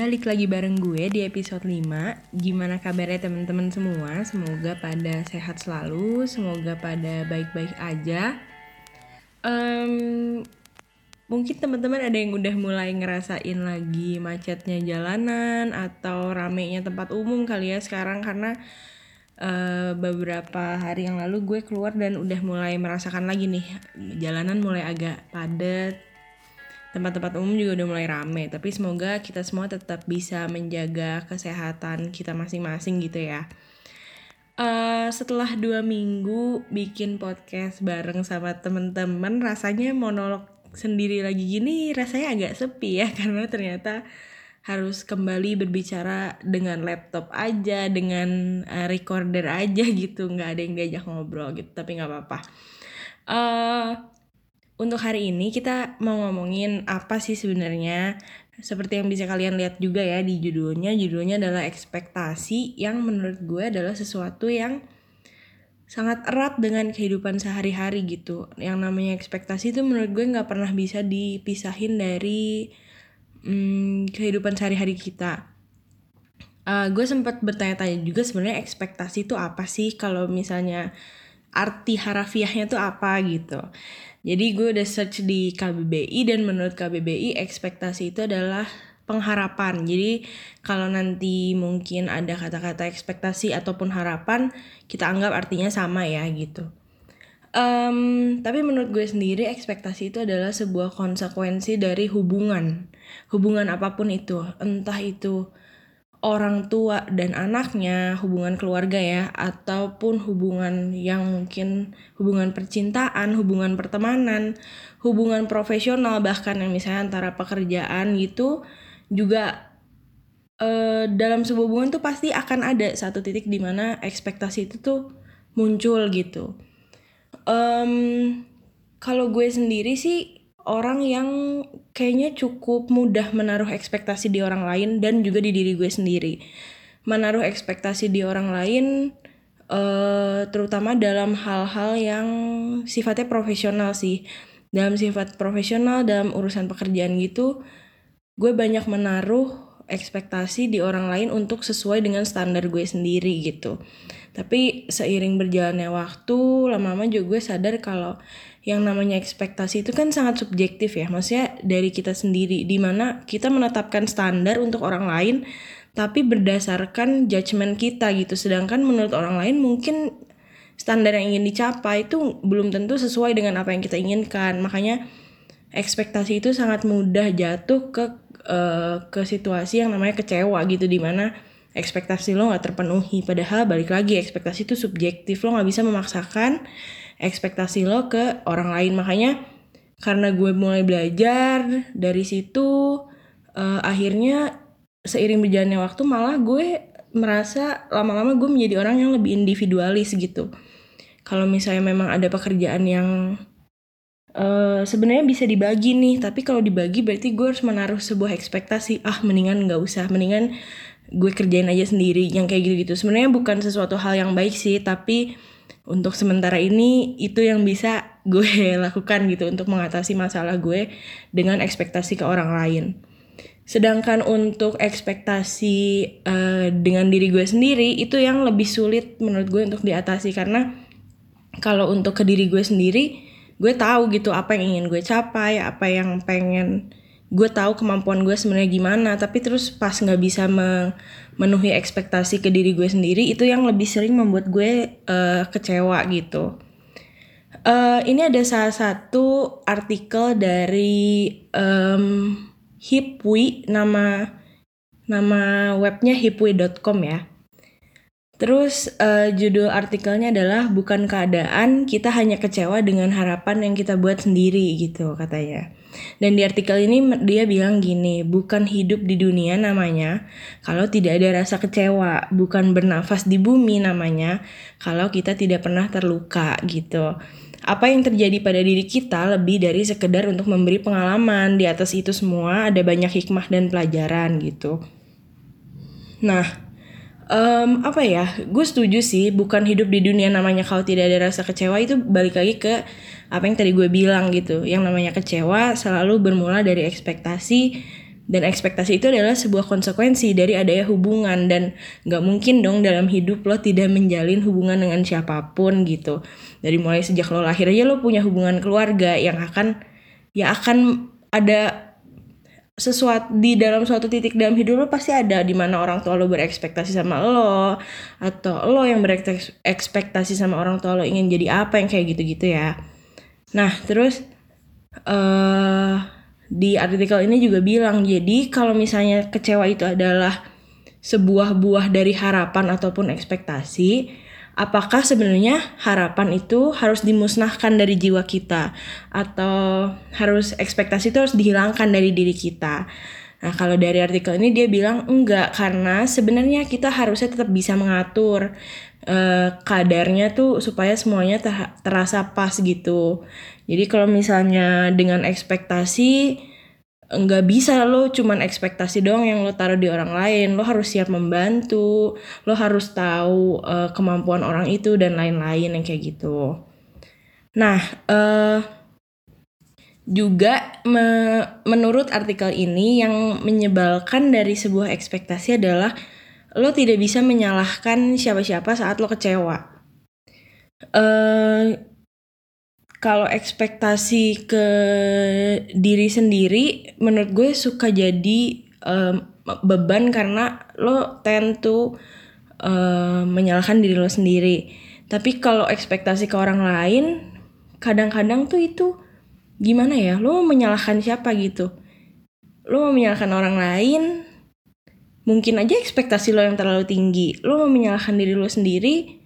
Balik lagi bareng gue di episode 5 Gimana kabarnya teman-teman semua? Semoga pada sehat selalu Semoga pada baik-baik aja. Um, Mungkin teman-teman ada yang udah mulai ngerasain lagi macetnya jalanan Atau ramenya tempat umum kali ya sekarang Karena uh, beberapa hari yang lalu gue keluar dan udah mulai merasakan lagi nih Jalanan mulai agak padat tempat-tempat umum juga udah mulai rame tapi semoga kita semua tetap bisa menjaga kesehatan kita masing-masing gitu ya. Uh, setelah dua minggu bikin podcast bareng sama temen-temen rasanya monolog sendiri lagi gini rasanya agak sepi ya karena ternyata harus kembali berbicara dengan laptop aja dengan uh, recorder aja gitu. Nggak ada yang diajak ngobrol gitu tapi nggak apa-apa. Uh, untuk hari ini kita mau ngomongin apa sih sebenarnya? Seperti yang bisa kalian lihat juga ya di judulnya judulnya adalah ekspektasi yang menurut gue adalah sesuatu yang sangat erat dengan kehidupan sehari-hari gitu. Yang namanya ekspektasi itu menurut gue nggak pernah bisa dipisahin dari hmm, kehidupan sehari-hari kita. Uh, gue sempat bertanya-tanya juga sebenarnya ekspektasi itu apa sih? Kalau misalnya arti harafiahnya itu apa gitu jadi gue udah search di KBBI dan menurut KBBI ekspektasi itu adalah pengharapan. Jadi kalau nanti mungkin ada kata-kata ekspektasi ataupun harapan, kita anggap artinya sama ya gitu. Um, tapi menurut gue sendiri ekspektasi itu adalah sebuah konsekuensi dari hubungan, hubungan apa pun itu, entah itu orang tua dan anaknya, hubungan keluarga ya, ataupun hubungan yang mungkin hubungan percintaan, hubungan pertemanan, hubungan profesional bahkan yang misalnya antara pekerjaan gitu juga eh, dalam sebuah hubungan tuh pasti akan ada satu titik di mana ekspektasi itu tuh muncul gitu. Um, kalau gue sendiri sih orang yang kayaknya cukup mudah menaruh ekspektasi di orang lain dan juga di diri gue sendiri. Menaruh ekspektasi di orang lain uh, terutama dalam hal-hal yang sifatnya profesional sih. Dalam sifat profesional dalam urusan pekerjaan gitu, gue banyak menaruh ekspektasi di orang lain untuk sesuai dengan standar gue sendiri gitu. Tapi seiring berjalannya waktu, lama-lama juga gue sadar kalau yang namanya ekspektasi itu kan sangat subjektif ya. Maksudnya dari kita sendiri di mana kita menetapkan standar untuk orang lain tapi berdasarkan judgement kita gitu. Sedangkan menurut orang lain mungkin standar yang ingin dicapai itu belum tentu sesuai dengan apa yang kita inginkan. Makanya ekspektasi itu sangat mudah jatuh ke uh, ke situasi yang namanya kecewa gitu di mana ekspektasi lo nggak terpenuhi. Padahal balik lagi ekspektasi itu subjektif. Lo nggak bisa memaksakan ekspektasi lo ke orang lain. Makanya karena gue mulai belajar dari situ uh, akhirnya seiring berjalannya waktu malah gue merasa lama-lama gue menjadi orang yang lebih individualis gitu. Kalau misalnya memang ada pekerjaan yang uh, sebenarnya bisa dibagi nih tapi kalau dibagi berarti gue harus menaruh sebuah ekspektasi. Ah mendingan nggak usah mendingan gue kerjain aja sendiri yang kayak gitu-gitu. Sebenarnya bukan sesuatu hal yang baik sih tapi untuk sementara ini itu yang bisa gue lakukan gitu untuk mengatasi masalah gue dengan ekspektasi ke orang lain. Sedangkan untuk ekspektasi uh, dengan diri gue sendiri itu yang lebih sulit menurut gue untuk diatasi karena kalau untuk ke diri gue sendiri gue tahu gitu apa yang ingin gue capai, apa yang pengen gue tahu kemampuan gue sebenarnya gimana tapi terus pas nggak bisa memenuhi ekspektasi ke diri gue sendiri itu yang lebih sering membuat gue uh, kecewa gitu. Uh, ini ada salah satu artikel dari um, Hipwi nama nama webnya hipwi.com ya Terus uh, judul artikelnya adalah bukan keadaan kita hanya kecewa dengan harapan yang kita buat sendiri gitu katanya. Dan di artikel ini dia bilang gini, bukan hidup di dunia namanya kalau tidak ada rasa kecewa, bukan bernafas di bumi namanya kalau kita tidak pernah terluka gitu. Apa yang terjadi pada diri kita lebih dari sekedar untuk memberi pengalaman. Di atas itu semua ada banyak hikmah dan pelajaran gitu. Nah, um, apa ya? Gue setuju sih bukan hidup di dunia namanya kalau tidak ada rasa kecewa itu balik lagi ke apa yang tadi gue bilang gitu. Yang namanya kecewa selalu bermula dari ekspektasi dan ekspektasi itu adalah sebuah konsekuensi dari adanya hubungan. Dan nggak mungkin dong dalam hidup lo tidak menjalin hubungan dengan siapa pun gitu. Dari mulai sejak lo lahir aja lo punya hubungan keluarga yang akan ya akan ada sesuatu di dalam suatu titik dalam hidup lo pasti ada di mana orang tua lo berekspektasi sama lo atau lo yang berekspektasi sama orang tua lo ingin jadi apa yang kayak gitu-gitu ya. Nah, terus eh uh, di artikel ini juga bilang jadi kalau misalnya kecewa itu adalah sebuah buah dari harapan ataupun ekspektasi apakah sebenarnya harapan itu harus dimusnahkan dari jiwa kita atau harus ekspektasi itu harus dihilangkan dari diri kita. Nah, kalau dari artikel ini dia bilang enggak karena sebenarnya kita harusnya tetap bisa mengatur uh, kadarnya tuh supaya semuanya ter terasa pas gitu. Jadi kalau misalnya dengan ekspektasi nggak bisa lo cuman ekspektasi doang yang lo taruh di orang lain. Lo harus siap membantu lo harus tahu uh, kemampuan orang itu dan lain-lain yang kayak gitu. Nah uh, juga me menurut artikel ini yang menyebalkan dari sebuah ekspektasi adalah lo tidak bisa menyalahkan siapa-siapa saat lo kecewa. Uh, kalau ekspektasi ke diri sendiri menurut gue suka jadi um, beban karena lo tend to uh, menyalahkan diri lo sendiri. Tapi kalau ekspektasi ke orang lain kadang-kadang tuh itu gimana ya lo mau menyalahkan siapa gitu? Lo mau menyalahkan orang lain mungkin aja ekspektasi lo yang terlalu tinggi. Lo mau menyalahkan diri lo sendiri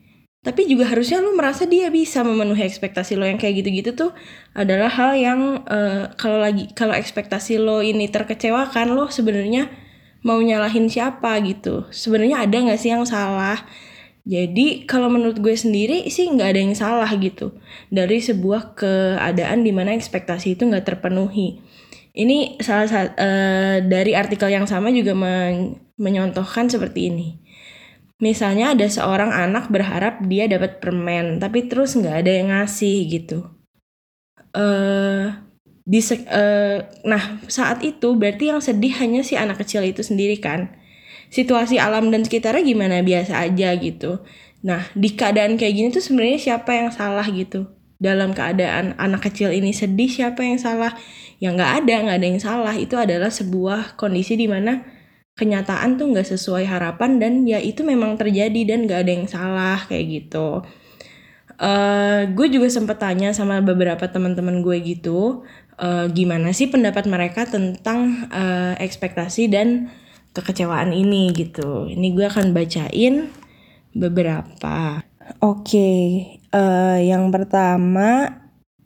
tapi juga harusnya lo merasa dia bisa memenuhi ekspektasi lo yang kayak gitu-gitu tuh adalah hal yang uh, kalau lagi kalau ekspektasi lo ini terkecewakan lo sebenarnya mau nyalahin siapa gitu. Sebenarnya ada nggak sih yang salah? Jadi kalau menurut gue sendiri sih nggak ada yang salah gitu dari sebuah keadaan di mana ekspektasi itu nggak terpenuhi. Ini salah satu uh, dari artikel yang sama juga men menyontohkan seperti ini misalnya ada seorang anak berharap dia dapat permen tapi terus nggak ada yang ngasih gitu. Uh, uh, nah saat itu berarti yang sedih hanya si anak kecil itu sendiri kan? Situasi alam dan sekitarnya gimana? Biasa aja gitu. Nah di keadaan kayak gini tuh sebenarnya siapa yang salah gitu? Dalam keadaan anak kecil ini sedih siapa yang salah? Ya nggak ada nggak ada yang salah. Itu adalah sebuah kondisi di mana kenyataan tuh nggak sesuai harapan dan ya itu memang terjadi dan gak ada yang salah kayak gitu. Uh, gue juga sempet tanya sama beberapa teman-teman gue gitu, uh, gimana sih pendapat mereka tentang uh, ekspektasi dan kekecewaan ini gitu. Ini gue akan bacain beberapa. Oke, okay, uh, yang pertama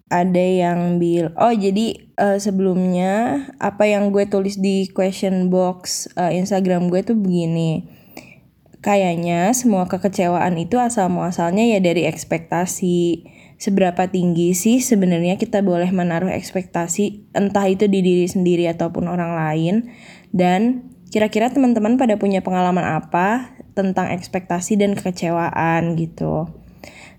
ada yang bil oh jadi uh, sebelumnya apa yang gue tulis di question box uh, Instagram gue tuh begini. Kayaknya semua kekecewaan itu asal muasalnya ya dari ekspektasi. Seberapa tinggi sih sebenarnya kita boleh menaruh ekspektasi entah itu di diri sendiri ataupun orang lain? Dan kira-kira teman-teman pada punya pengalaman apa tentang ekspektasi dan kekecewaan gitu?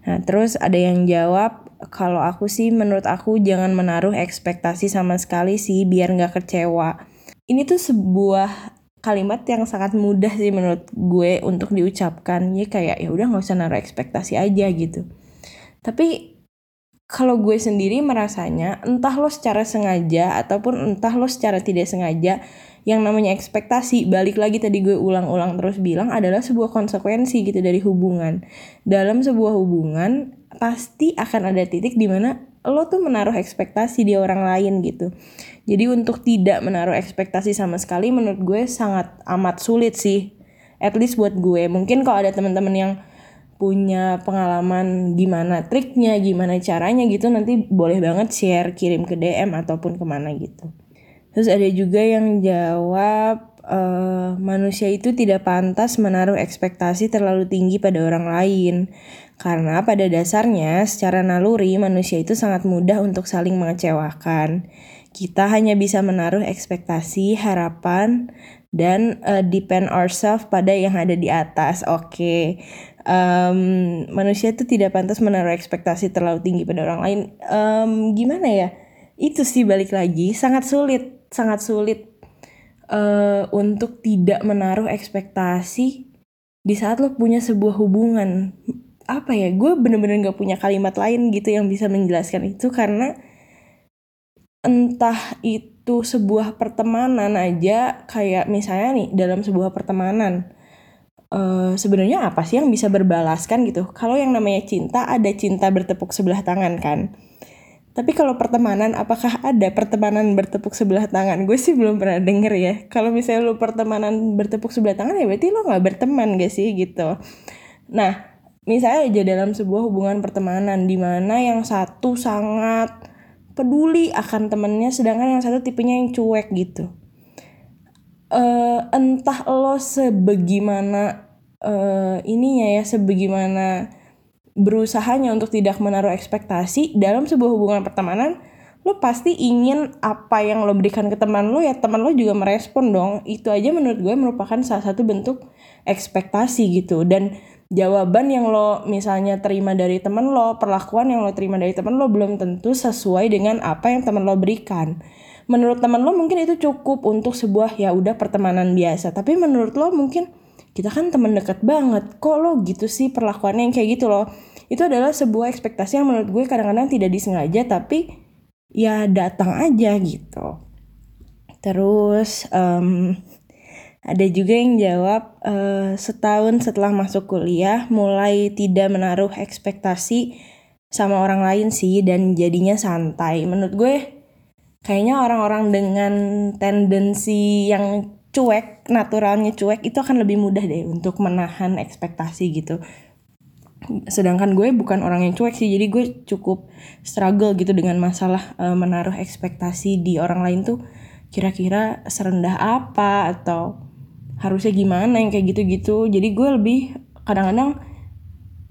Nah, terus ada yang jawab kalau aku sih menurut aku jangan menaruh ekspektasi sama sekali sih biar nggak kecewa. Ini tuh sebuah kalimat yang sangat mudah sih menurut gue untuk diucapkan. Ya kayak ya udah nggak usah naruh ekspektasi aja gitu. Tapi kalau gue sendiri merasanya entah lo secara sengaja ataupun entah lo secara tidak sengaja yang namanya ekspektasi balik lagi tadi gue ulang-ulang terus bilang adalah sebuah konsekuensi gitu dari hubungan dalam sebuah hubungan pasti akan ada titik di mana lo tuh menaruh ekspektasi di orang lain gitu. Jadi untuk tidak menaruh ekspektasi sama sekali menurut gue sangat amat sulit sih. At least buat gue. Mungkin kalau ada teman-teman yang punya pengalaman gimana triknya, gimana caranya gitu nanti boleh banget share kirim ke DM ataupun ke mana gitu. Terus ada juga yang jawab uh, manusia itu tidak pantas menaruh ekspektasi terlalu tinggi pada orang lain. Karena pada dasarnya secara naluri manusia itu sangat mudah untuk saling mengecewakan. Kita hanya bisa menaruh ekspektasi, harapan, dan uh, depend ourselves pada yang ada di atas. Oke, okay. Um, manusia itu tidak pantas menaruh ekspektasi terlalu tinggi pada orang lain. Um, gimana ya? Itu sih balik lagi sangat sulit, sangat sulit uh, untuk tidak menaruh ekspektasi di saat lo punya sebuah hubungan apa ya gue bener-bener gak punya kalimat lain gitu yang bisa menjelaskan itu karena entah itu sebuah pertemanan aja kayak misalnya nih dalam sebuah pertemanan uh, sebenarnya apa sih yang bisa berbalaskan gitu? Kalau yang namanya cinta ada cinta bertepuk sebelah tangan kan? Tapi kalau pertemanan apakah ada pertemanan bertepuk sebelah tangan? Gue sih belum pernah denger ya. Kalau misalnya lu pertemanan bertepuk sebelah tangan ya berarti lo nggak berteman gak sih gitu? Nah misalnya aja dalam sebuah hubungan pertemanan di mana yang satu sangat peduli akan temennya sedangkan yang satu tipenya yang cuek gitu uh, entah lo sebagaimana uh, ininya ya sebagaimana berusahanya untuk tidak menaruh ekspektasi dalam sebuah hubungan pertemanan lo pasti ingin apa yang lo berikan ke teman lo ya teman lo juga merespon dong itu aja menurut gue merupakan salah satu bentuk ekspektasi gitu dan jawaban yang lo misalnya terima dari temen lo, perlakuan yang lo terima dari temen lo belum tentu sesuai dengan apa yang temen lo berikan. Menurut temen lo mungkin itu cukup untuk sebuah ya udah pertemanan biasa, tapi menurut lo mungkin kita kan temen deket banget, kok lo gitu sih perlakuannya yang kayak gitu loh. Itu adalah sebuah ekspektasi yang menurut gue kadang-kadang tidak disengaja tapi ya datang aja gitu. Terus um, ada juga yang jawab uh, setahun setelah masuk kuliah mulai tidak menaruh ekspektasi sama orang lain sih dan jadinya santai. Menurut gue kayaknya orang-orang dengan tendensi yang cuek, naturalnya cuek itu akan lebih mudah deh untuk menahan ekspektasi gitu. Sedangkan gue bukan orang yang cuek sih, jadi gue cukup struggle gitu dengan masalah uh, menaruh ekspektasi di orang lain tuh kira-kira serendah apa atau harusnya gimana yang kayak gitu-gitu jadi gue lebih kadang-kadang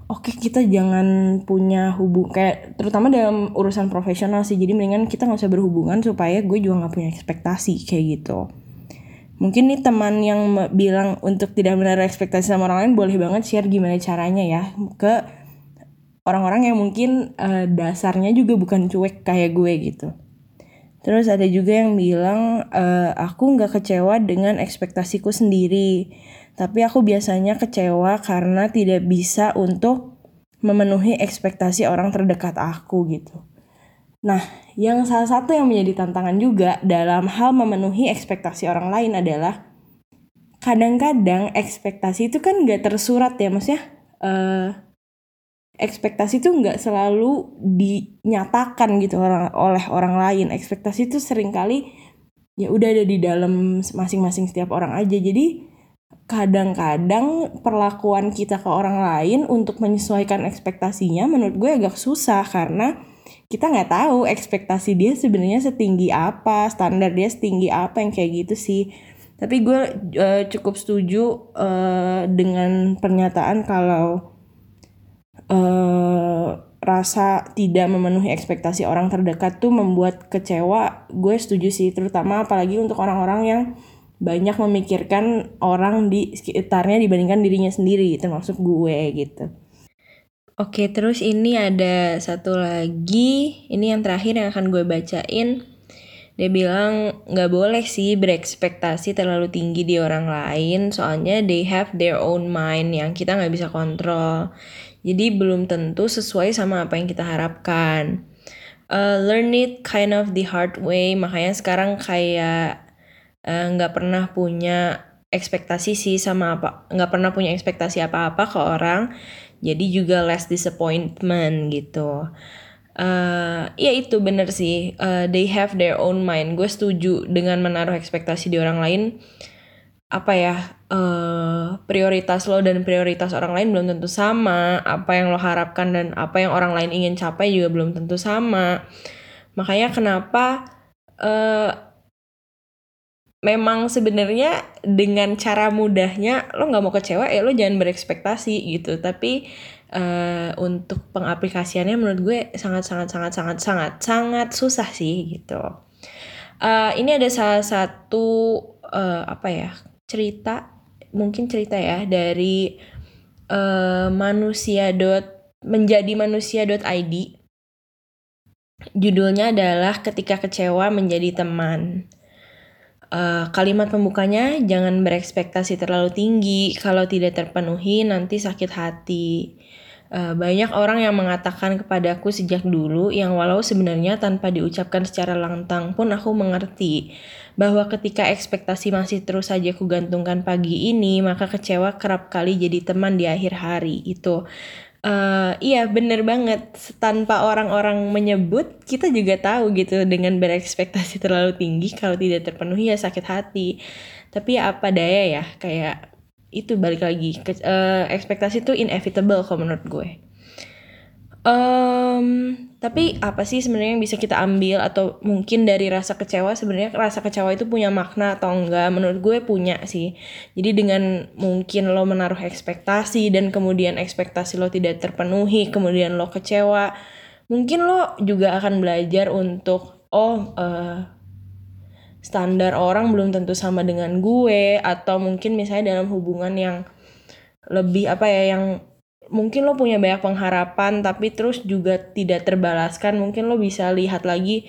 oke okay, kita jangan punya hubung kayak terutama dalam urusan profesional sih. Jadi mendingan kita nggak usah berhubungan supaya gue juga nggak punya ekspektasi kayak gitu. Mungkin nih teman yang bilang untuk tidak menaruh ekspektasi sama orang lain boleh banget share gimana caranya ya ke orang-orang yang mungkin uh, dasarnya juga bukan cuek kayak gue gitu. Terus ada juga yang bilang e, aku nggak kecewa dengan ekspektasiku sendiri, tapi aku biasanya kecewa karena tidak bisa untuk memenuhi ekspektasi orang terdekat aku gitu. Nah, yang salah satu yang menjadi tantangan juga dalam hal memenuhi ekspektasi orang lain adalah kadang-kadang ekspektasi itu kan nggak tersurat ya, maksudnya uh, ekspektasi itu nggak selalu dinyatakan gitu orang oleh orang lain. Ekspektasi itu sering kali ya udah ada di dalam masing-masing setiap orang aja. Jadi kadang-kadang perlakuan kita ke orang lain untuk menyesuaikan ekspektasinya menurut gue agak susah karena kita nggak tahu ekspektasi dia sebenarnya setinggi apa standar dia setinggi apa yang kayak gitu sih. Tapi gue uh, cukup setuju uh, dengan pernyataan kalau uh, rasa tidak memenuhi ekspektasi orang terdekat tuh membuat kecewa. Gue setuju sih terutama apalagi untuk orang-orang yang banyak memikirkan orang di sekitarnya dibandingkan dirinya sendiri termasuk gue gitu Oke terus ini ada satu lagi ini yang terakhir yang akan gue bacain dia bilang nggak boleh sih berekspektasi terlalu tinggi di orang lain soalnya they have their own mind yang kita nggak bisa kontrol jadi belum tentu sesuai sama apa yang kita harapkan. Uh, learn it kind of the hard way. Makanya sekarang kayak nggak uh, pernah punya ekspektasi sih sama apa nggak pernah punya ekspektasi apa-apa ke orang jadi juga less disappointment gitu. Uh, ya itu bener sih. Uh, they have their own mind. Gue setuju dengan menaruh ekspektasi di orang lain. Apa ya uh, prioritas lo dan prioritas orang lain belum tentu sama. Apa yang lo harapkan dan apa yang orang lain ingin capai juga belum tentu sama. Makanya kenapa uh, memang sebenarnya dengan cara mudahnya lo nggak mau kecewa ya lo jangan berekspektasi gitu. Tapi uh, untuk pengaplikasiannya menurut gue sangat sangat sangat sangat sangat sangat susah sih gitu. Uh, ini ada salah satu uh, apa ya cerita mungkin cerita ya dari uh, manusia dot menjadi manusia dot id judulnya adalah ketika kecewa menjadi teman Uh, kalimat pembukanya jangan berekspektasi terlalu tinggi kalau tidak terpenuhi nanti sakit hati. Uh, banyak orang yang mengatakan kepadaku sejak dulu yang walau sebenarnya tanpa diucapkan secara lantang pun aku mengerti bahwa ketika ekspektasi masih terus saja kugantungkan pagi ini maka kecewa kerap kali jadi teman di akhir hari itu Uh, iya bener banget. Tanpa orang-orang menyebut kita juga tahu gitu dengan berekspektasi terlalu tinggi kalau tidak terpenuhi ya sakit hati. Tapi ya apa daya ya kayak itu balik lagi. Ke, uh, ekspektasi itu inevitable kalau menurut gue Um, tapi apa sih sebenarnya yang bisa kita ambil atau mungkin dari rasa kecewa sebenarnya rasa kecewa itu punya makna atau enggak? Menurut gue punya sih. Jadi dengan mungkin lo menaruh ekspektasi dan kemudian ekspektasi lo tidak terpenuhi, kemudian lo kecewa, mungkin lo juga akan belajar untuk oh uh, standar orang belum tentu sama dengan gue atau mungkin misalnya dalam hubungan yang lebih apa ya yang mungkin lo punya banyak pengharapan tapi terus juga tidak terbalaskan mungkin lo bisa lihat lagi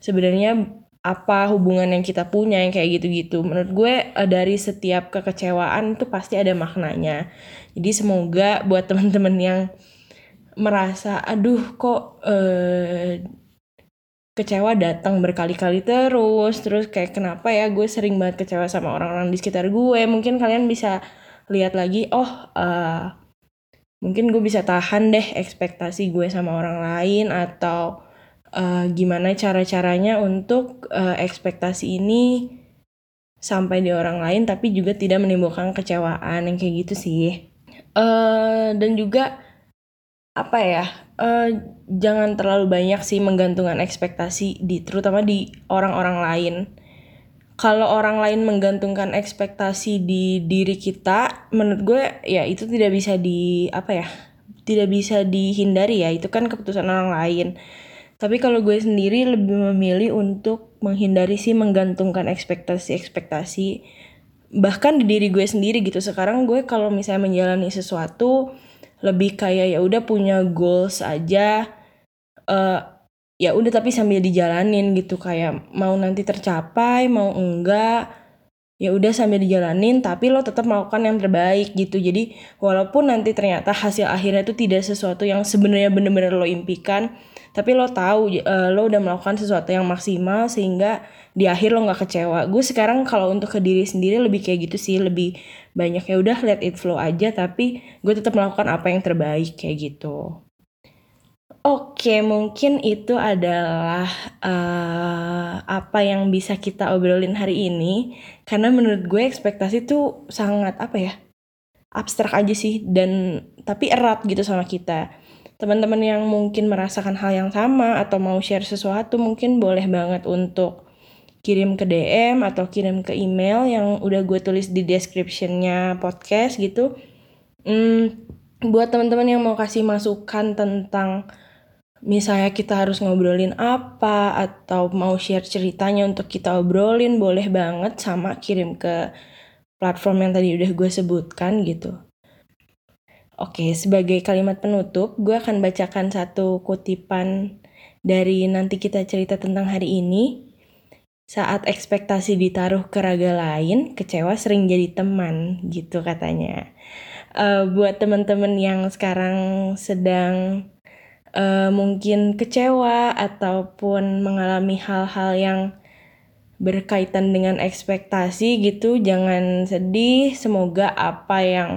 sebenarnya apa hubungan yang kita punya yang kayak gitu-gitu. Menurut gue eh, dari setiap kekecewaan itu pasti ada maknanya. Jadi semoga buat teman-teman yang merasa aduh kok eh, kecewa datang berkali-kali terus terus kayak kenapa ya gue sering banget kecewa sama orang-orang di sekitar gue. Mungkin kalian bisa lihat lagi oh uh, mungkin gue bisa tahan deh ekspektasi gue sama orang lain atau uh, gimana cara-caranya untuk uh, ekspektasi ini sampai di orang lain tapi juga tidak menimbulkan kecewaan yang kayak gitu sih. Uh, dan juga apa ya uh, jangan terlalu banyak sih menggantungkan ekspektasi di terutama di orang-orang lain kalau orang lain menggantungkan ekspektasi di diri kita menurut gue ya itu tidak bisa di apa ya tidak bisa dihindari ya. Itu kan keputusan orang lain. Tapi kalau gue sendiri lebih memilih untuk menghindari sih menggantungkan ekspektasi-ekspektasi bahkan di diri gue sendiri gitu. Sekarang gue kalau misalnya menjalani sesuatu lebih kayak ya udah punya goals aja uh, ya udah tapi sambil dijalanin gitu kayak mau nanti tercapai mau enggak ya udah sambil dijalanin tapi lo tetap melakukan yang terbaik gitu. Jadi walaupun nanti ternyata hasil akhirnya itu tidak sesuatu yang sebenarnya bener-bener lo impikan tapi lo tahu uh, lo udah melakukan sesuatu yang maksimal sehingga di akhir lo nggak kecewa. Gue sekarang kalau untuk ke diri sendiri lebih kayak gitu sih lebih banyak ya udah let it flow aja tapi gue tetap melakukan apa yang terbaik kayak gitu Oke, mungkin itu adalah uh, apa yang bisa kita obrolin hari ini. Karena menurut gue ekspektasi itu sangat apa ya, abstrak aja sih dan tapi erat gitu sama kita. Teman-teman yang mungkin merasakan hal yang sama atau mau share sesuatu mungkin boleh banget untuk kirim ke DM atau kirim ke email yang udah gue tulis di descriptionnya podcast gitu. Hmm, buat teman-teman yang mau kasih masukan tentang misalnya kita harus ngobrolin apa atau mau share ceritanya untuk kita obrolin boleh banget sama kirim ke platform yang tadi udah gue sebutkan gitu. Oke, sebagai kalimat penutup, gue akan bacakan satu kutipan dari nanti kita cerita tentang hari ini. Saat ekspektasi ditaruh ke raga lain, kecewa sering jadi teman, gitu katanya. Uh, buat teman-teman yang sekarang sedang uh, mungkin kecewa ataupun mengalami hal-hal yang berkaitan dengan ekspektasi gitu jangan sedih semoga apa yang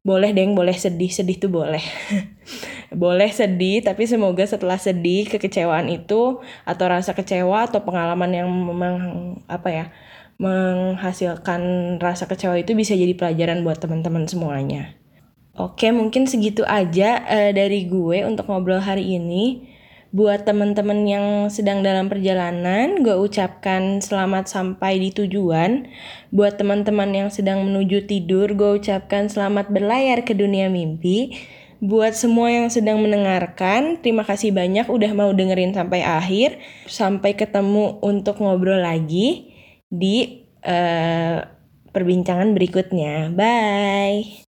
boleh deng boleh sedih sedih tuh boleh boleh sedih tapi semoga setelah sedih kekecewaan itu atau rasa kecewa atau pengalaman yang memang apa ya menghasilkan rasa kecewa itu bisa jadi pelajaran buat teman-teman semuanya. Oke, mungkin segitu aja uh, dari gue untuk ngobrol hari ini. Buat teman-teman yang sedang dalam perjalanan, gue ucapkan selamat sampai di tujuan. Buat teman-teman yang sedang menuju tidur, gue ucapkan selamat berlayar ke dunia mimpi. Buat semua yang sedang mendengarkan, terima kasih banyak udah mau dengerin sampai akhir. Sampai ketemu untuk ngobrol lagi di uh, perbincangan berikutnya. Bye.